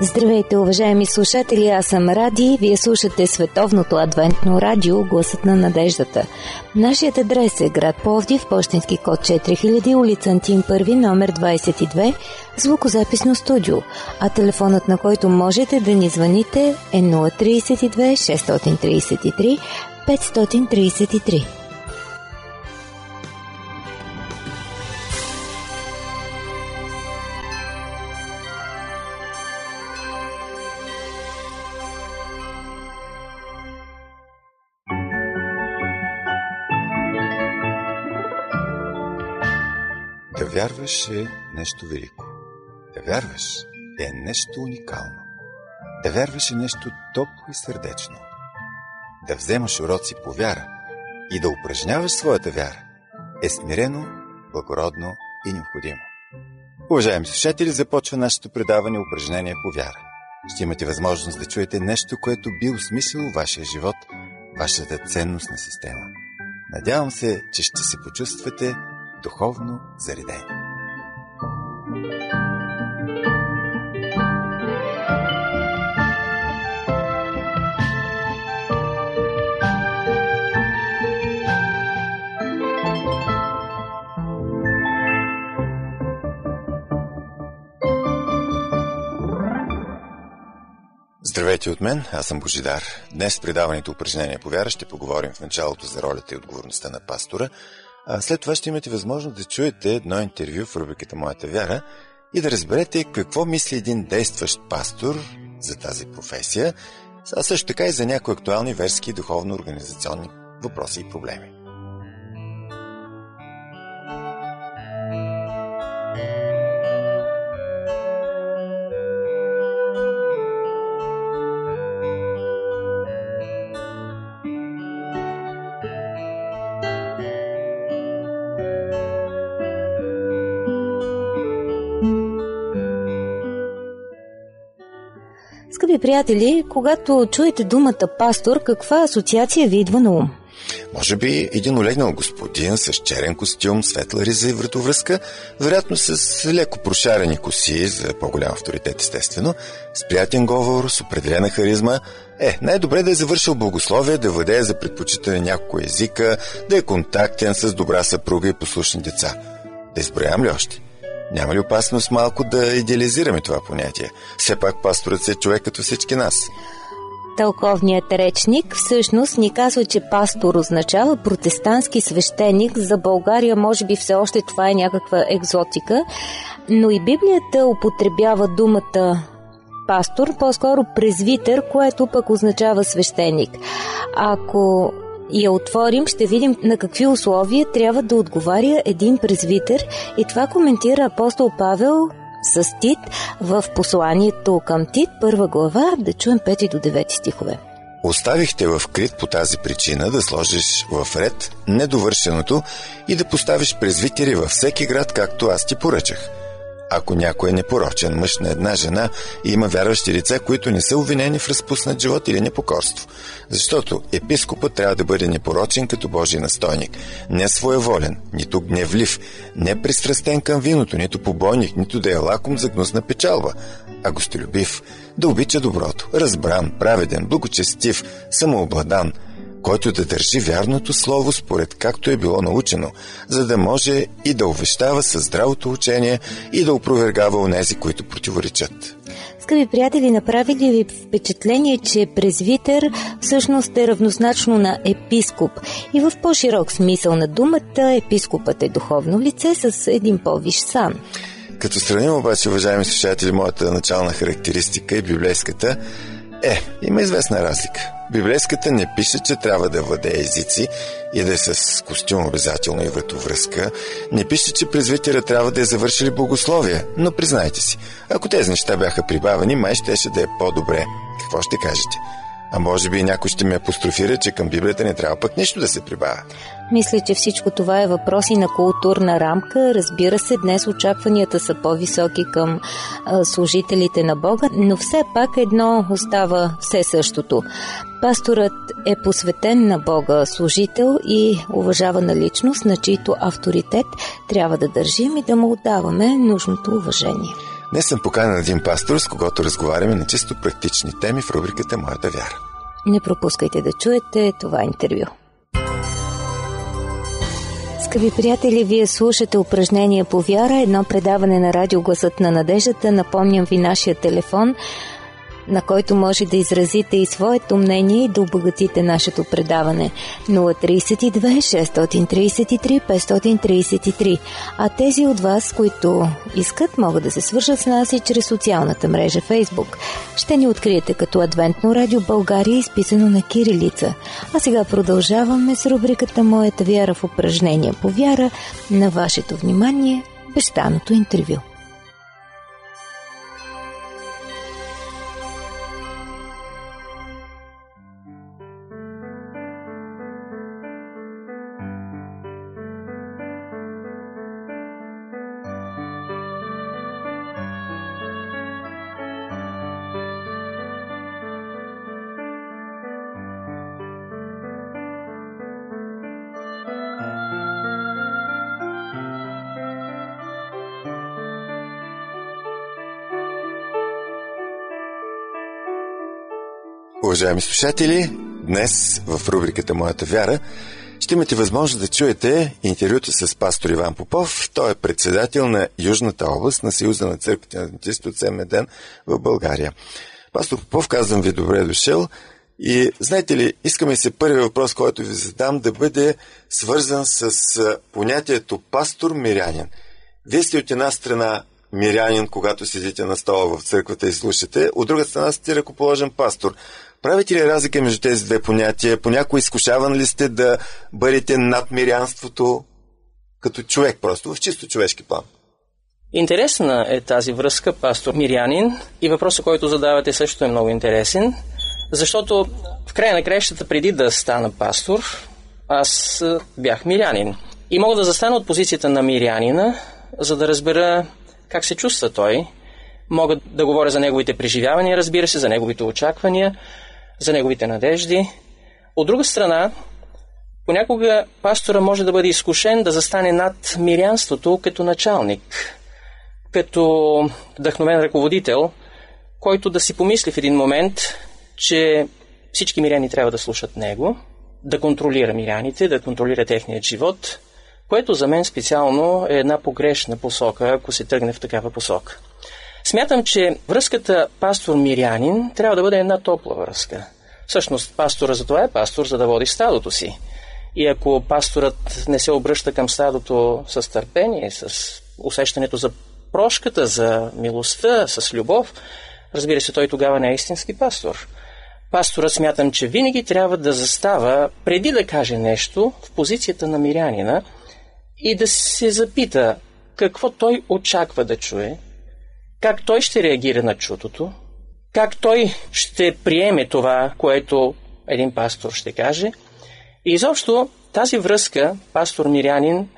Здравейте, уважаеми слушатели, аз съм Ради. Вие слушате Световното адвентно радио Гласът на надеждата. Нашият адрес е град Пловдив, почтенски код 4000, улица Антим 1, номер 22, звукозаписно студио, а телефонът на който можете да ни звъните е 032 633 533. Вярваш е нещо велико. Да вярваш е нещо уникално. Да вярваш е нещо топло и сърдечно. Да вземаш уроци по вяра и да упражняваш своята вяра е смирено, благородно и необходимо. Уважаеми слушатели, започва нашето предаване упражнение по вяра. Ще имате възможност да чуете нещо, което би осмислило вашия живот, вашата ценностна система. Надявам се, че ще се почувствате духовно заредени. Здравейте от мен, аз съм Божидар. Днес в предаването упражнение по вяра ще поговорим в началото за ролята и отговорността на пастора – а след това ще имате възможност да чуете едно интервю в рубриката Моята вяра и да разберете какво мисли един действащ пастор за тази професия, а също така и за някои актуални верски духовно-организационни въпроси и проблеми. Приятели, когато чуете думата пастор, каква асоциация ви идва на ум? Може би един олегнал господин с черен костюм, светла риза и вратовръзка, вероятно с леко прошарени коси, за по-голям авторитет естествено, с приятен говор, с определена харизма. Е, най-добре да е завършил богословие, да владее за предпочитане няколко езика, да е контактен с добра съпруга и послушни деца. Да изброям ли още? Няма ли опасност малко да идеализираме това понятие? Все пак пасторът е човек като всички нас. Тълковният речник всъщност ни казва, че пастор означава протестантски свещеник. За България може би все още това е някаква екзотика, но и Библията употребява думата пастор, по-скоро презвитър, което пък означава свещеник. Ако я отворим, ще видим на какви условия трябва да отговаря един презвитер и това коментира апостол Павел с Тит в посланието към Тит, първа глава, да чуем 5 до 9 стихове. Оставихте в крит по тази причина да сложиш в ред недовършеното и да поставиш презвитери във всеки град, както аз ти поръчах – ако някой е непорочен мъж на една жена и има вярващи лица, които не са обвинени в разпуснат живот или непокорство. Защото епископът трябва да бъде непорочен като Божий настойник, не своеволен, нито гневлив, не пристрастен към виното, нито побойник, нито да е лаком за гнусна печалба, а гостолюбив, да обича доброто, разбран, праведен, благочестив, самообладан – който да държи вярното слово според както е било научено, за да може и да увещава със здравото учение и да опровергава онези, които противоречат. Скъпи приятели, направи ли ви впечатление, че презвитер всъщност е равнозначно на епископ? И в по-широк смисъл на думата, епископът е духовно лице с един по-виш сан. Като сравним обаче, уважаеми слушатели, моята начална характеристика и библейската, е, има известна разлика. Библейската не пише, че трябва да владее езици и да е с костюм обязателно и вратовръзка. Не пише, че презвитера трябва да е завършили богословие. Но признайте си, ако тези неща бяха прибавени, май щеше да е по-добре. Какво ще кажете? А може би някой ще ме апострофира, че към Библията не трябва пък нищо да се прибавя. Мисля, че всичко това е въпроси на културна рамка. Разбира се, днес очакванията са по-високи към а, служителите на Бога, но все пак едно остава все същото. Пасторът е посветен на Бога служител и уважавана личност, на чийто авторитет трябва да държим и да му отдаваме нужното уважение. Днес съм поканен един пастор, с когото разговаряме на чисто практични теми в рубриката Моята вяра. Не пропускайте да чуете това интервю. Скъпи приятели, вие слушате упражнение по вяра, едно предаване на радио Гласът на надеждата. Напомням ви нашия телефон – на който може да изразите и своето мнение и да обогатите нашето предаване 032 633 533. А тези от вас, които искат, могат да се свържат с нас и чрез социалната мрежа Facebook. Ще ни откриете като Адвентно радио България, изписано на кирилица. А сега продължаваме с рубриката Моята вяра в упражнения по вяра. На вашето внимание, бещаното интервю. Уважаеми слушатели, днес в рубриката Моята вяра ще имате възможност да чуете интервюто с пастор Иван Попов. Той е председател на Южната област на Съюза на църквите на адвентисти от Семеден в България. Пастор Попов, казвам ви добре дошъл. И знаете ли, искаме се първи въпрос, който ви задам, да бъде свързан с понятието пастор-мирянин. Вие сте от една страна мирянин, когато седите на стола в църквата и слушате, от друга страна сте ръкоположен пастор. Правите ли разлика между тези две понятия? Понякога изкушаван ли сте да бъдете над мирянството като човек просто, в чисто човешки план? Интересна е тази връзка, пастор Мирянин, и въпросът, който задавате също е много интересен, защото в края на краищата, преди да стана пастор, аз бях мирянин. И мога да застана от позицията на мирянина, за да разбера как се чувства той. Мога да говоря за неговите преживявания, разбира се, за неговите очаквания, за неговите надежди. От друга страна, понякога пастора може да бъде изкушен да застане над мирянството като началник, като вдъхновен ръководител, който да си помисли в един момент, че всички миряни трябва да слушат него, да контролира миряните, да контролира техният живот, което за мен специално е една погрешна посока, ако се тръгне в такава посока. Смятам, че връзката пастор-мирянин трябва да бъде една топла връзка. Всъщност, пастора за това е пастор, за да води стадото си. И ако пасторът не се обръща към стадото с търпение, с усещането за прошката, за милостта, с любов, разбира се, той тогава не е истински пастор. Пасторът смятам, че винаги трябва да застава, преди да каже нещо, в позицията на мирянина и да се запита какво той очаква да чуе, как той ще реагира на чутото, как той ще приеме това, което един пастор ще каже. И изобщо тази връзка, пастор Мирянин,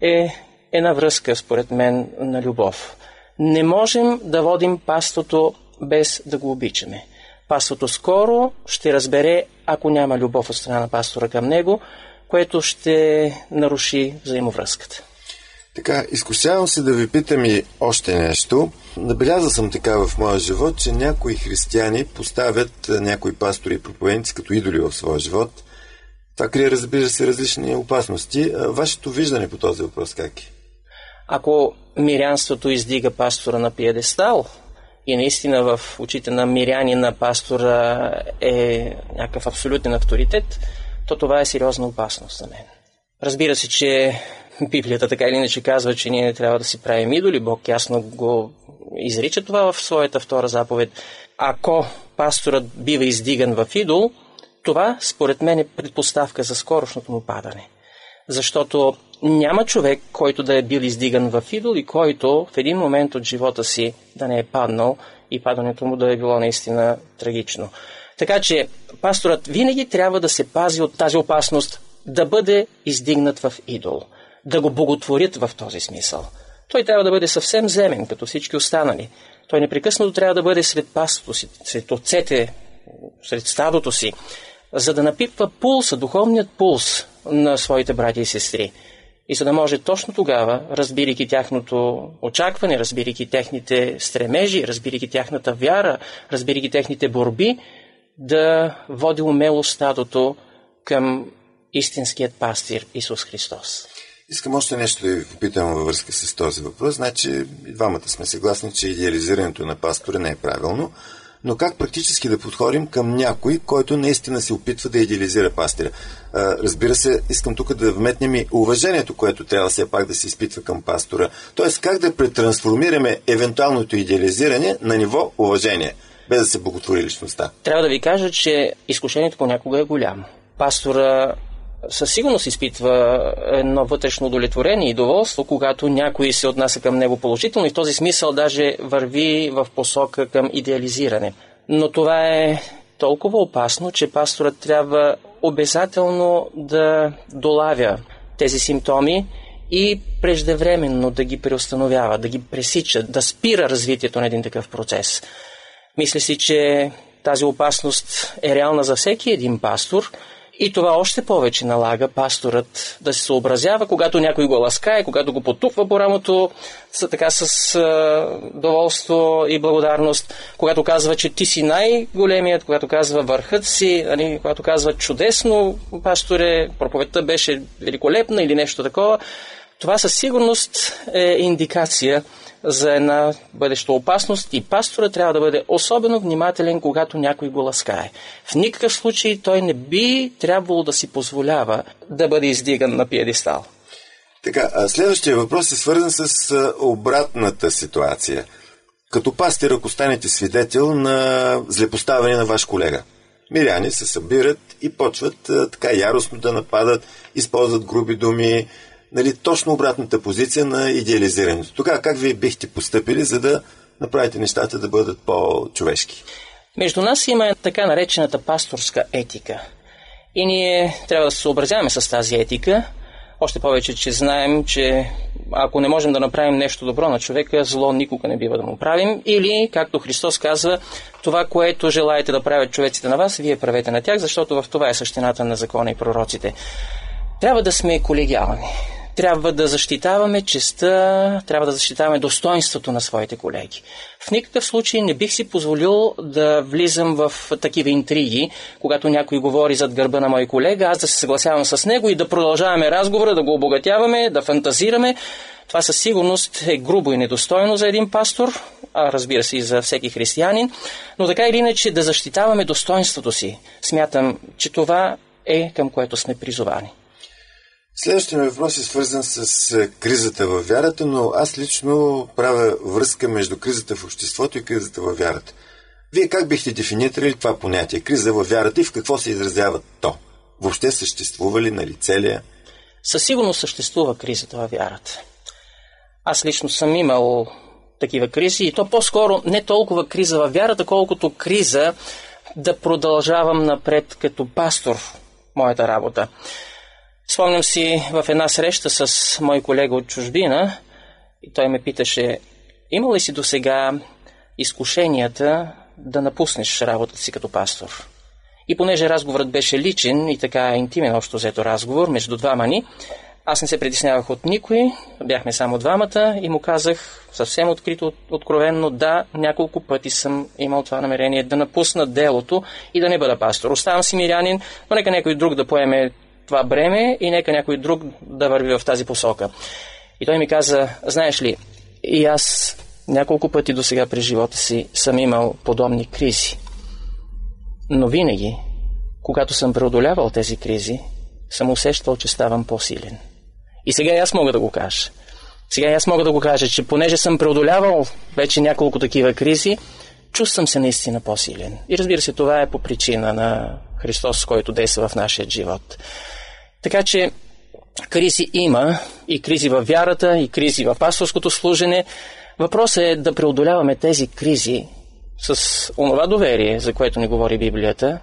е една връзка, според мен, на любов. Не можем да водим пастото без да го обичаме. Пастото скоро ще разбере, ако няма любов от страна на пастора към него, което ще наруши взаимовръзката. Така, изкусявам се да ви питам и още нещо. Набелязал съм така в моя живот, че някои християни поставят някои пастори и проповедници като идоли в своя живот. Това крие, разбира се, различни опасности. Вашето виждане по този въпрос как е? Ако мирянството издига пастора на пиедестал и наистина в очите на миряни на пастора е някакъв абсолютен авторитет, то това е сериозна опасност за мен. Разбира се, че Библията така или иначе казва, че ние не трябва да си правим идоли. Бог ясно го изрича това в своята втора заповед. Ако пасторът бива издиган в идол, това според мен е предпоставка за скорошното му падане. Защото няма човек, който да е бил издиган в идол и който в един момент от живота си да не е паднал и падането му да е било наистина трагично. Така че пасторът винаги трябва да се пази от тази опасност да бъде издигнат в идол – да го боготворят в този смисъл. Той трябва да бъде съвсем земен, като всички останали. Той непрекъснато трябва да бъде сред пастото си, сред отцете, сред стадото си, за да напипва пулса, духовният пулс на своите брати и сестри. И за да може точно тогава, разбирайки тяхното очакване, разбирайки техните стремежи, разбирайки тяхната вяра, разбирайки техните борби, да води умело стадото към истинският пастир Исус Христос. Искам още нещо да ви попитам във връзка с този въпрос. Значи, и двамата сме съгласни, че идеализирането на пастора не е правилно, но как практически да подходим към някой, който наистина се опитва да идеализира пастира? Разбира се, искам тук да вметнем и уважението, което трябва все пак да се изпитва към пастора. Тоест, как да претрансформираме евентуалното идеализиране на ниво уважение, без да се боготвори личността? Трябва да ви кажа, че изкушението понякога е голямо. Пастора със сигурност изпитва едно вътрешно удовлетворение и доволство, когато някой се отнася към него положително и в този смисъл даже върви в посока към идеализиране. Но това е толкова опасно, че пасторът трябва обязателно да долавя тези симптоми и преждевременно да ги преустановява, да ги пресича, да спира развитието на един такъв процес. Мисля си, че тази опасност е реална за всеки един пастор – и това още повече налага пасторът да се съобразява, когато някой го ласкае, когато го потупва по рамото, така с а, доволство и благодарност, когато казва, че ти си най-големият, когато казва върхът си, нали, когато казва чудесно, пасторе, проповедта беше великолепна или нещо такова, това със сигурност е индикация за една бъдеща опасност и пастора трябва да бъде особено внимателен, когато някой го ласкае. В никакъв случай той не би трябвало да си позволява да бъде издиган на пиедестал. Така, следващия въпрос е свързан с обратната ситуация. Като пастир, ако станете свидетел на злепоставяне на ваш колега, миряни се събират и почват така яростно да нападат, използват груби думи, нали, точно обратната позиция на идеализирането. Тогава как вие бихте поступили, за да направите нещата да бъдат по-човешки? Между нас има така наречената пасторска етика. И ние трябва да се съобразяваме с тази етика, още повече, че знаем, че ако не можем да направим нещо добро на човека, зло никога не бива да му правим. Или, както Христос казва, това, което желаете да правят човеците на вас, вие правете на тях, защото в това е същината на закона и пророците. Трябва да сме колегиални трябва да защитаваме честа, трябва да защитаваме достоинството на своите колеги. В никакъв случай не бих си позволил да влизам в такива интриги, когато някой говори зад гърба на мой колега, аз да се съгласявам с него и да продължаваме разговора, да го обогатяваме, да фантазираме. Това със сигурност е грубо и недостойно за един пастор, а разбира се и за всеки християнин, но така или иначе да защитаваме достоинството си. Смятам, че това е към което сме призовани. Следващия ми въпрос е свързан с е, кризата във вярата, но аз лично правя връзка между кризата в обществото и кризата във вярата. Вие как бихте дефинирали това понятие криза във вярата и в какво се изразява то? Въобще съществува ли на лице ли? Със сигурност съществува кризата във вярата. Аз лично съм имал такива кризи и то по-скоро не толкова криза във вярата, колкото криза да продължавам напред като пастор моята работа. Спомням си в една среща с мой колега от чужбина и той ме питаше, има ли си до сега изкушенията да напуснеш работата си като пастор? И понеже разговорът беше личен и така интимен общо взето разговор между двама ни, аз не се притеснявах от никой, бяхме само двамата и му казах съвсем открито, откровенно, да, няколко пъти съм имал това намерение да напусна делото и да не бъда пастор. Оставам си мирянин, но нека някой друг да поеме това бреме и нека някой друг да върви в тази посока. И той ми каза, знаеш ли, и аз няколко пъти до сега през живота си съм имал подобни кризи. Но винаги, когато съм преодолявал тези кризи, съм усещал, че ставам по-силен. И сега аз мога да го кажа. Сега аз мога да го кажа, че понеже съм преодолявал вече няколко такива кризи, чувствам се наистина по-силен. И разбира се, това е по причина на Христос, който действа в нашия живот. Така че кризи има и кризи във вярата, и кризи в пасторското служене. Въпросът е да преодоляваме тези кризи с онова доверие, за което ни говори Библията,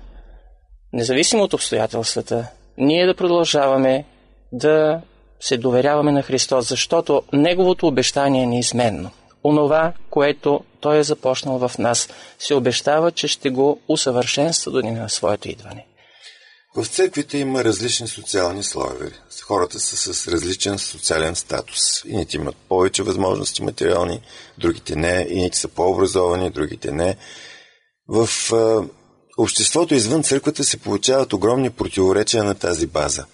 независимо от обстоятелствата, ние да продължаваме да се доверяваме на Христос, защото Неговото обещание е неизменно. Онова, което Той е започнал в нас, се обещава, че ще го усъвършенства до на своето идване. В църквите има различни социални слоеве. Хората са с различен социален статус. Ините имат повече възможности материални, другите не. Ините са по-образовани, другите не. В а, обществото извън църквата се получават огромни противоречия на тази база.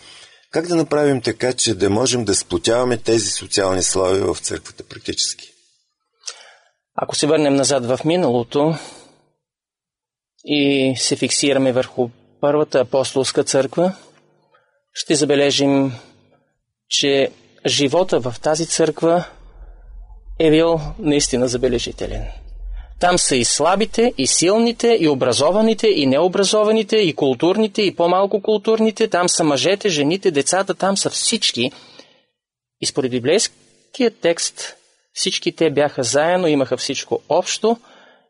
Как да направим така, че да можем да сплотяваме тези социални слоеве в църквата практически? Ако се върнем назад в миналото и се фиксираме върху Първата апостолска църква, ще забележим, че живота в тази църква е бил наистина забележителен. Там са и слабите, и силните, и образованите, и необразованите, и културните, и по-малко културните. Там са мъжете, жените, децата, там са всички. И според библейския текст всички те бяха заедно, имаха всичко общо –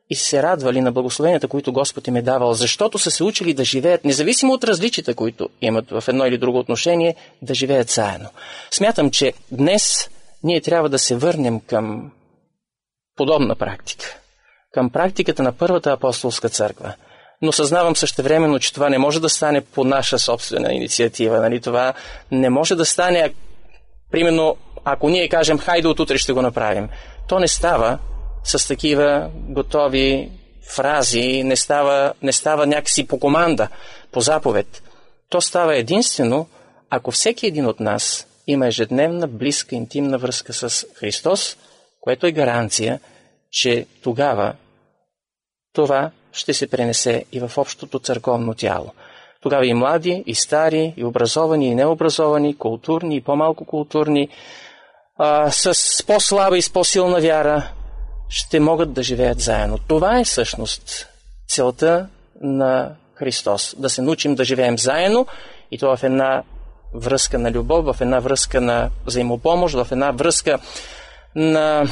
и се радвали на благословенията, които Господ им е давал, защото са се учили да живеят, независимо от различията, които имат в едно или друго отношение, да живеят заедно. Смятам, че днес ние трябва да се върнем към подобна практика. Към практиката на Първата апостолска църква. Но съзнавам същевременно, че това не може да стане по наша собствена инициатива. Нали? Това не може да стане, примерно, ако ние кажем, хайде от утре ще го направим. То не става, с такива готови фрази, не става, не става някакси по команда, по заповед. То става единствено, ако всеки един от нас има ежедневна, близка, интимна връзка с Христос, което е гаранция, че тогава това ще се пренесе и в общото църковно тяло. Тогава и млади, и стари, и образовани, и необразовани, културни, и по-малко културни, а, с по-слаба и с по-силна вяра, ще могат да живеят заедно. Това е всъщност целта на Христос. Да се научим да живеем заедно и това в една връзка на любов, в една връзка на взаимопомощ, в една връзка на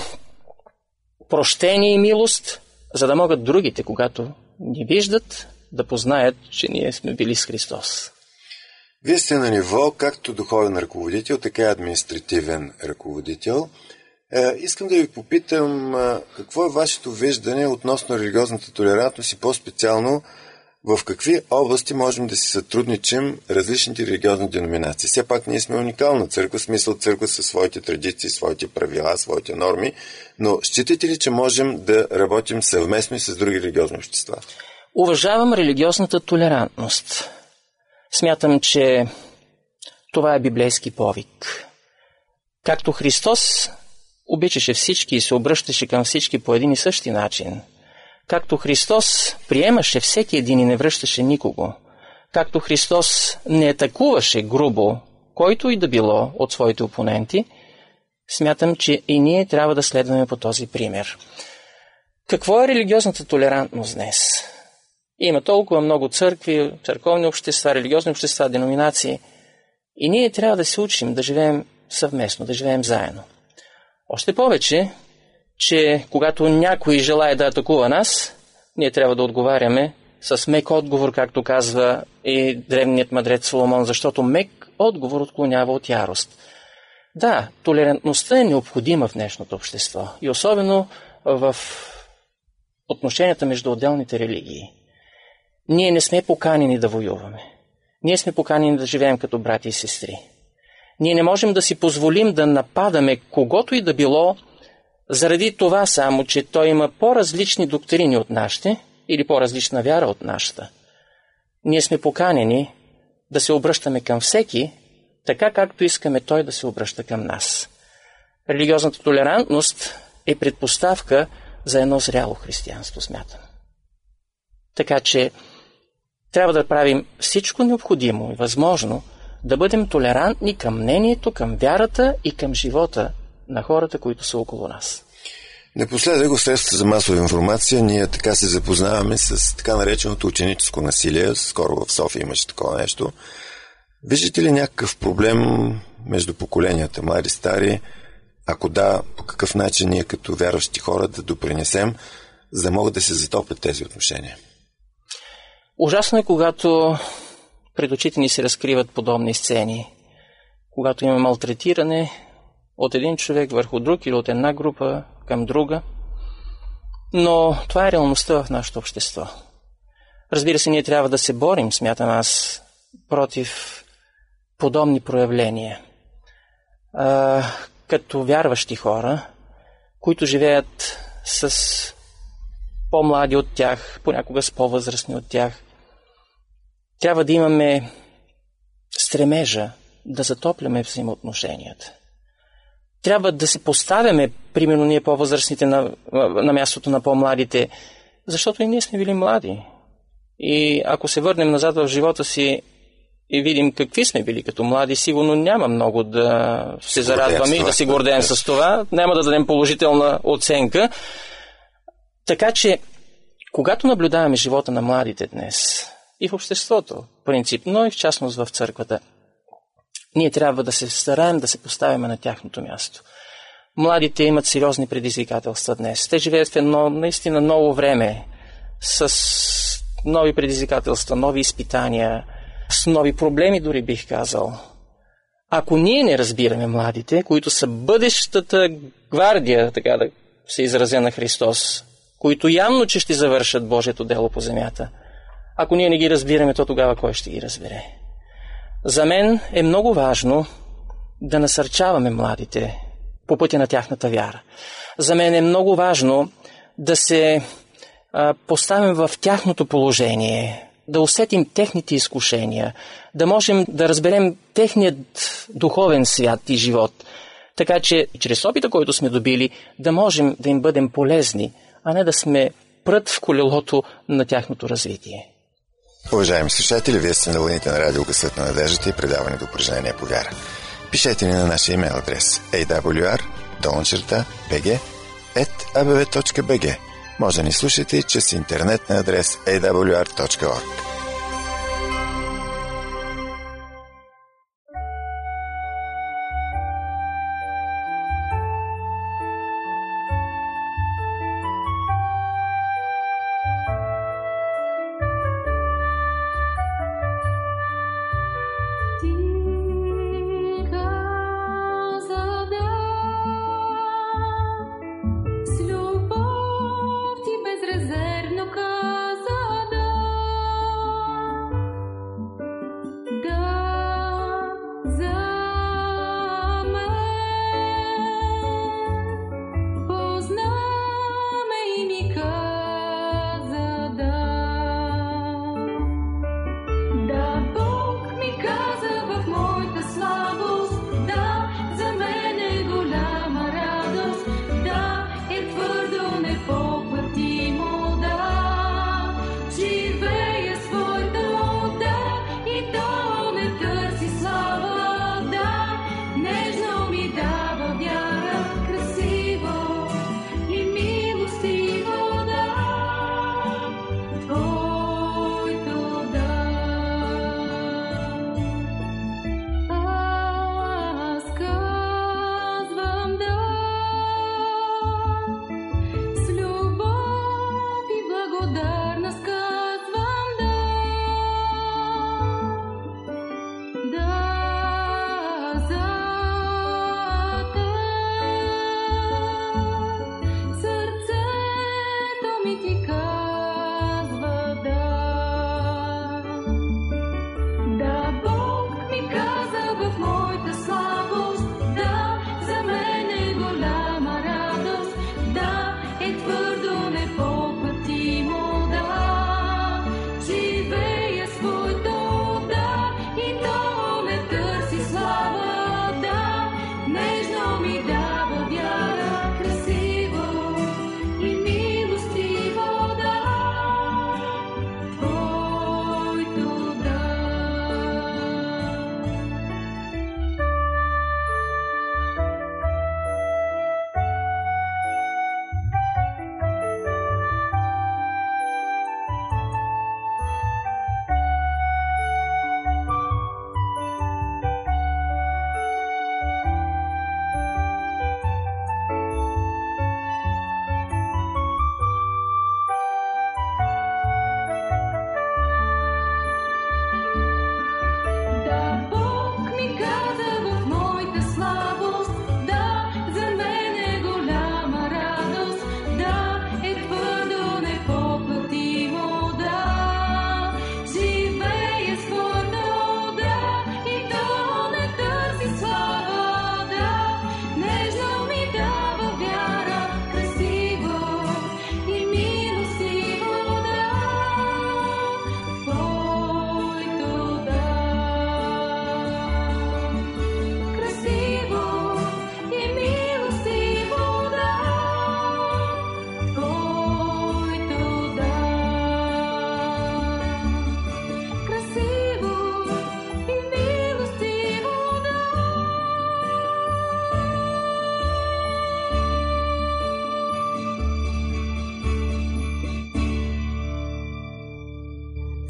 прощение и милост, за да могат другите, когато ни виждат, да познаят, че ние сме били с Христос. Вие сте на ниво както духовен ръководител, така и административен ръководител – искам да ви попитам какво е вашето виждане относно религиозната толерантност и по-специално в какви области можем да си сътрудничим различните религиозни деноминации. Все пак ние сме уникална църква, смисъл църква със своите традиции, своите правила, своите норми, но считате ли, че можем да работим съвместно и с други религиозни общества? Уважавам религиозната толерантност. Смятам, че това е библейски повик. Както Христос обичаше всички и се обръщаше към всички по един и същи начин. Както Христос приемаше всеки един и не връщаше никого. Както Христос не атакуваше грубо, който и да било от своите опоненти, смятам, че и ние трябва да следваме по този пример. Какво е религиозната толерантност днес? Има толкова много църкви, църковни общества, религиозни общества, деноминации. И ние трябва да се учим да живеем съвместно, да живеем заедно. Още повече, че когато някой желая да атакува нас, ние трябва да отговаряме с мек отговор, както казва и древният мъдрец Соломон, защото мек отговор отклонява от ярост. Да, толерантността е необходима в днешното общество и особено в отношенията между отделните религии. Ние не сме поканени да воюваме. Ние сме поканени да живеем като брати и сестри. Ние не можем да си позволим да нападаме когото и да било, заради това само, че той има по-различни доктрини от нашите или по-различна вяра от нашата. Ние сме поканени да се обръщаме към всеки, така както искаме той да се обръща към нас. Религиозната толерантност е предпоставка за едно зряло християнство, смятам. Така че трябва да правим всичко необходимо и възможно – да бъдем толерантни към мнението, към вярата и към живота на хората, които са около нас. Напоследък в средствата за масова информация ние така се запознаваме с така нареченото ученическо насилие. Скоро в София имаше такова нещо. Виждате ли някакъв проблем между поколенията, млади, стари? Ако да, по какъв начин ние като вярващи хора да допринесем, за да могат да се затоплят тези отношения? Ужасно е, когато пред очите ни се разкриват подобни сцени. Когато има малтретиране от един човек върху друг или от една група към друга. Но това е реалността в нашето общество. Разбира се, ние трябва да се борим, смятам аз, против подобни проявления. А, като вярващи хора, които живеят с по-млади от тях, понякога с по-възрастни от тях, трябва да имаме стремежа да затопляме взаимоотношенията. Трябва да се поставяме, примерно ние по-възрастните на, на мястото на по-младите, защото и ние сме били млади. И ако се върнем назад в живота си и видим какви сме били като млади, сигурно няма много да се зарадваме и да се гордеем с това. Няма да дадем положителна оценка. Така че, когато наблюдаваме живота на младите днес и в обществото, принципно и в частност в църквата, ние трябва да се стараем да се поставяме на тяхното място. Младите имат сериозни предизвикателства днес. Те живеят в едно наистина ново време, с нови предизвикателства, нови изпитания, с нови проблеми, дори бих казал. Ако ние не разбираме младите, които са бъдещата гвардия, така да се изразя на Христос, които явно, че ще завършат Божието дело по земята, ако ние не ги разбираме, то тогава кой ще ги разбере? За мен е много важно да насърчаваме младите по пътя на тяхната вяра. За мен е много важно да се а, поставим в тяхното положение, да усетим техните изкушения, да можем да разберем техният духовен свят и живот, така че чрез опита, който сме добили, да можем да им бъдем полезни, а не да сме прът в колелото на тяхното развитие. Уважаеми слушатели, вие сте на вълните на радио Гъсът на надеждата и предаване до упражнения по вяра. Пишете ни на нашия имейл адрес awr bg Може да ни слушате и чрез интернет на адрес awr.org.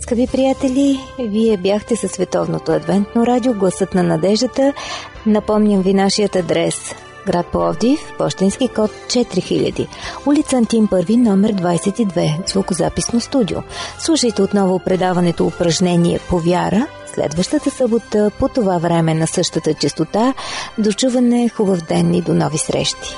скъпи приятели! Вие бяхте със Световното адвентно радио Гласът на надеждата. Напомням ви нашият адрес град Пловдив, почтенски код 4000, улица Антим първи, номер 22, звукозаписно студио. Слушайте отново предаването упражнение по вяра следващата събота по това време на същата частота. Дочуване, хубав ден и до нови срещи!